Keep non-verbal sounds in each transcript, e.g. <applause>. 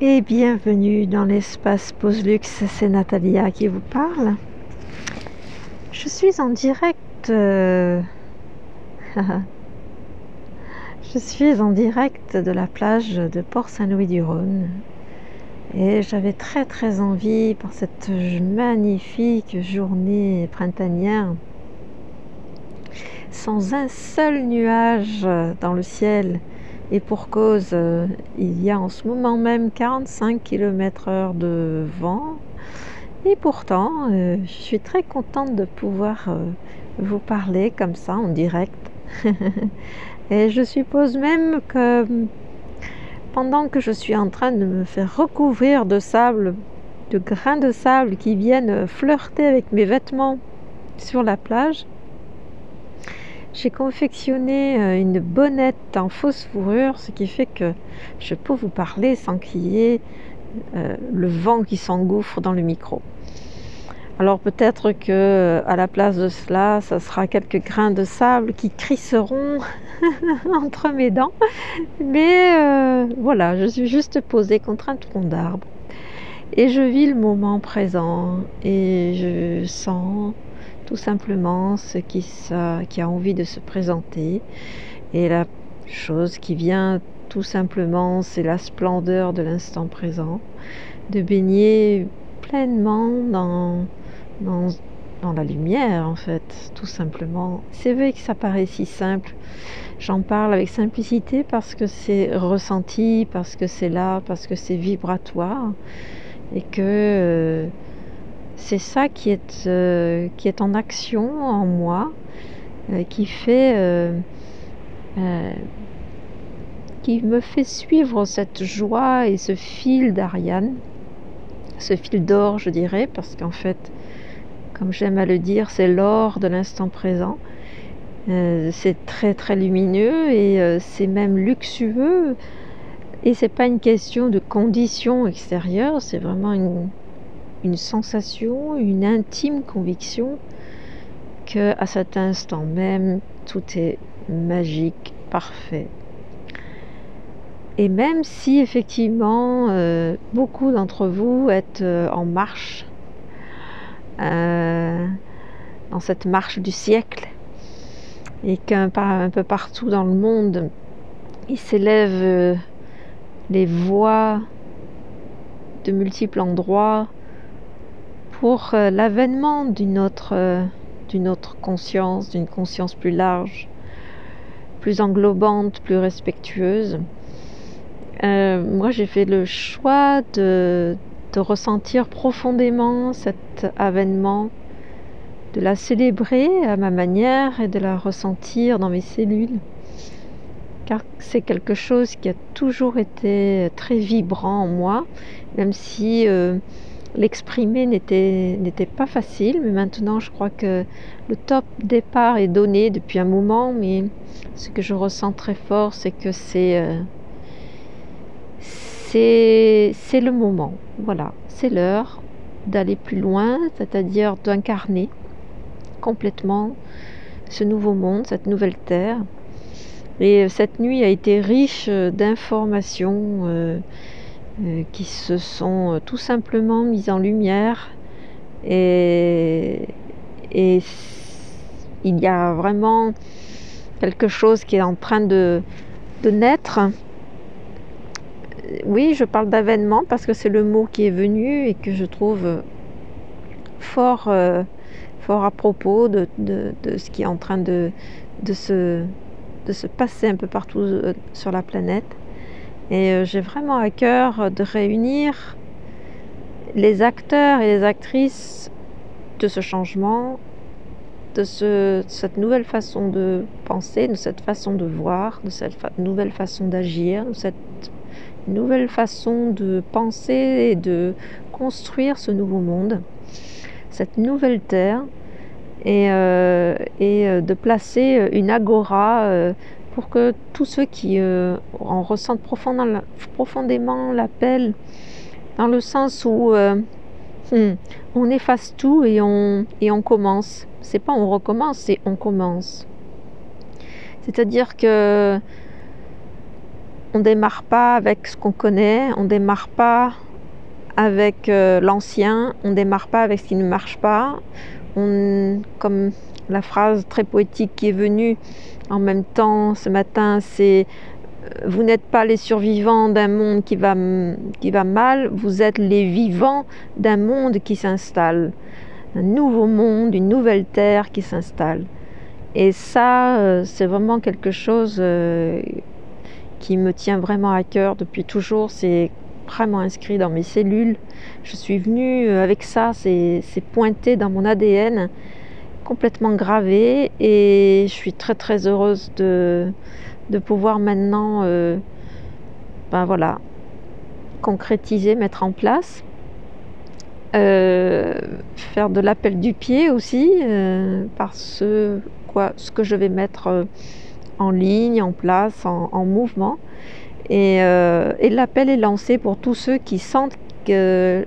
et bienvenue dans l'espace Pause Luxe, c'est Natalia qui vous parle. Je suis en direct. euh, <laughs> Je suis en direct de la plage de Port-Saint-Louis-du-Rhône et j'avais très très envie par cette magnifique journée printanière sans un seul nuage dans le ciel et pour cause, euh, il y a en ce moment même 45 km heure de vent. Et pourtant, euh, je suis très contente de pouvoir euh, vous parler comme ça en direct. <laughs> et je suppose même que pendant que je suis en train de me faire recouvrir de sable, de grains de sable qui viennent flirter avec mes vêtements sur la plage, j'ai confectionné euh, une bonnette en fausse fourrure, ce qui fait que je peux vous parler sans qu'il y ait euh, le vent qui s'engouffre dans le micro. Alors peut-être que à la place de cela, ça sera quelques grains de sable qui crisseront <laughs> entre mes dents. Mais euh, voilà, je suis juste posée contre un tronc d'arbre et je vis le moment présent et je sens tout simplement ce qui, a envie de se présenter. Et la chose qui vient tout simplement, c'est la splendeur de l'instant présent, de baigner pleinement dans la lumière en fait, tout simplement. C'est vrai que ça paraît si simple. J'en parle avec simplicité parce que c'est ressenti, parce que c'est là, parce que c'est vibratoire et que euh, c'est ça qui est, euh, qui est en action en moi, euh, qui fait, euh, qui me fait suivre cette joie et ce fil d'Ariane, ce fil d'or, je dirais, parce qu'en fait, comme j'aime à le dire, c'est l'or de l'instant présent. C'est très très lumineux et c'est même luxueux. Et c'est pas une question de conditions extérieures, c'est vraiment une, une sensation, une intime conviction que à cet instant même, tout est magique, parfait. Et même si effectivement euh, beaucoup d'entre vous êtes euh, en marche, euh, dans cette marche du siècle, et qu'un un peu partout dans le monde, il s'élève les voix de multiples endroits pour euh, l'avènement d'une autre, euh, d'une autre conscience, d'une conscience plus large, plus englobante, plus respectueuse. Euh, moi, j'ai fait le choix de, ressentir profondément cet avènement, de la célébrer à ma manière et de la ressentir dans mes cellules, car c'est quelque chose qui a toujours été très vibrant en moi, même si l'exprimer n'était pas facile, mais maintenant je crois que le top départ est donné depuis un moment, mais ce que je ressens très fort, c'est que c'est euh, c'est le moment, voilà, c'est l'heure d'aller plus loin, c'est-à-dire d'incarner complètement ce nouveau monde, cette nouvelle terre. Et euh, cette nuit a été riche euh, d'informations qui se sont euh, tout simplement mises en lumière. Et, il y a vraiment quelque chose qui est en train de, naître. Euh, Oui, je parle d'avènement parce que c'est le mot qui est venu et que je trouve euh, fort, euh, fort à propos de, de- de ce qui est en train de, de se, de se passer un peu partout euh, sur la planète. Et euh, j'ai vraiment à cœur de réunir les acteurs et les actrices de ce changement, de ce- cette nouvelle façon de penser, de cette façon de voir, de cette nouvelle façon d'agir, de cette nouvelle façon de penser et de construire ce nouveau monde, cette nouvelle terre, et, euh, et euh, de placer une agora pour que tous ceux qui euh, en ressentent profondément, l'appel, dans le sens où euh, hmm, on efface tout et on, et on commence. C'est pas on recommence, c'est on commence. C'est-à-dire que on démarre pas avec ce qu'on connaît, on démarre pas avec euh, l'ancien, on démarre pas avec ce qui ne marche pas. On, comme la phrase très poétique qui est venue en même temps ce matin, c'est euh, vous n'êtes pas les survivants d'un monde qui va, qui va mal, vous êtes les vivants d'un monde qui s'installe. Un nouveau monde, une nouvelle terre qui s'installe. Et ça, euh, c'est vraiment quelque chose euh, qui me tient vraiment à cœur depuis toujours. Vraiment inscrit dans mes cellules. Je suis venue avec ça, c'est pointé dans mon ADN complètement gravé et je suis très très heureuse de, de pouvoir maintenant euh, ben voilà, concrétiser, mettre en place. Euh, faire de l'appel du pied aussi euh, par ce, quoi, ce que je vais mettre en ligne, en place, en, mouvement. Et, et l'appel est lancé pour tous ceux qui sentent qu'ils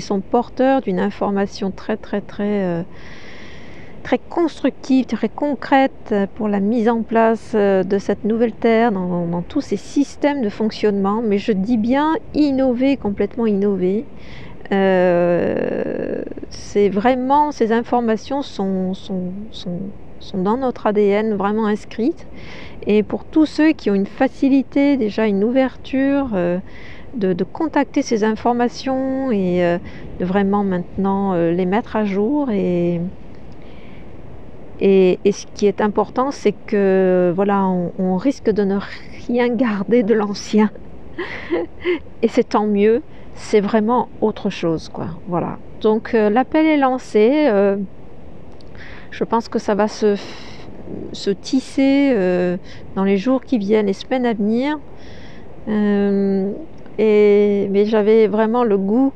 sont porteurs d'une information très très très très constructive, très concrète pour la mise en place euh, de cette nouvelle Terre dans, tous ces systèmes de fonctionnement, mais je dis bien innover, complètement innover. Euh, c'est vraiment, ces informations sont, sont, sont, sont, dans notre ADN vraiment inscrites. Et pour tous ceux qui ont une facilité, déjà une ouverture, euh, de, de, contacter ces informations et de vraiment maintenant les mettre à jour et, et, ce qui est important, c'est que voilà, on, risque de ne rien garder de l'ancien. <laughs> et c'est tant mieux. C'est vraiment autre chose, quoi. Voilà. Donc euh, l'appel est lancé. Euh, je pense que ça va se, se tisser euh, dans les jours qui viennent, les semaines à venir. et, mais j'avais vraiment le goût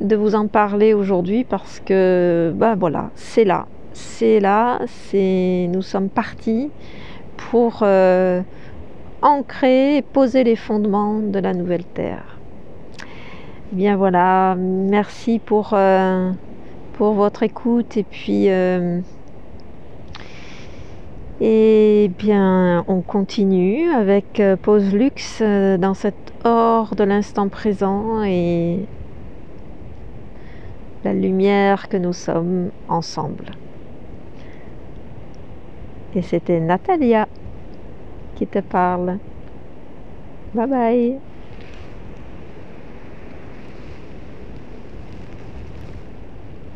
de vous en parler aujourd'hui parce que, bah voilà, c'est là c'est là, c'est nous sommes partis pour euh, ancrer et poser les fondements de la nouvelle terre. Bien voilà, merci pour, euh, pour votre écoute et puis euh, et bien on continue avec Pause Luxe dans cette or de l'instant présent et la lumière que nous sommes ensemble. Et c'était Natalia qui te parle. Bye bye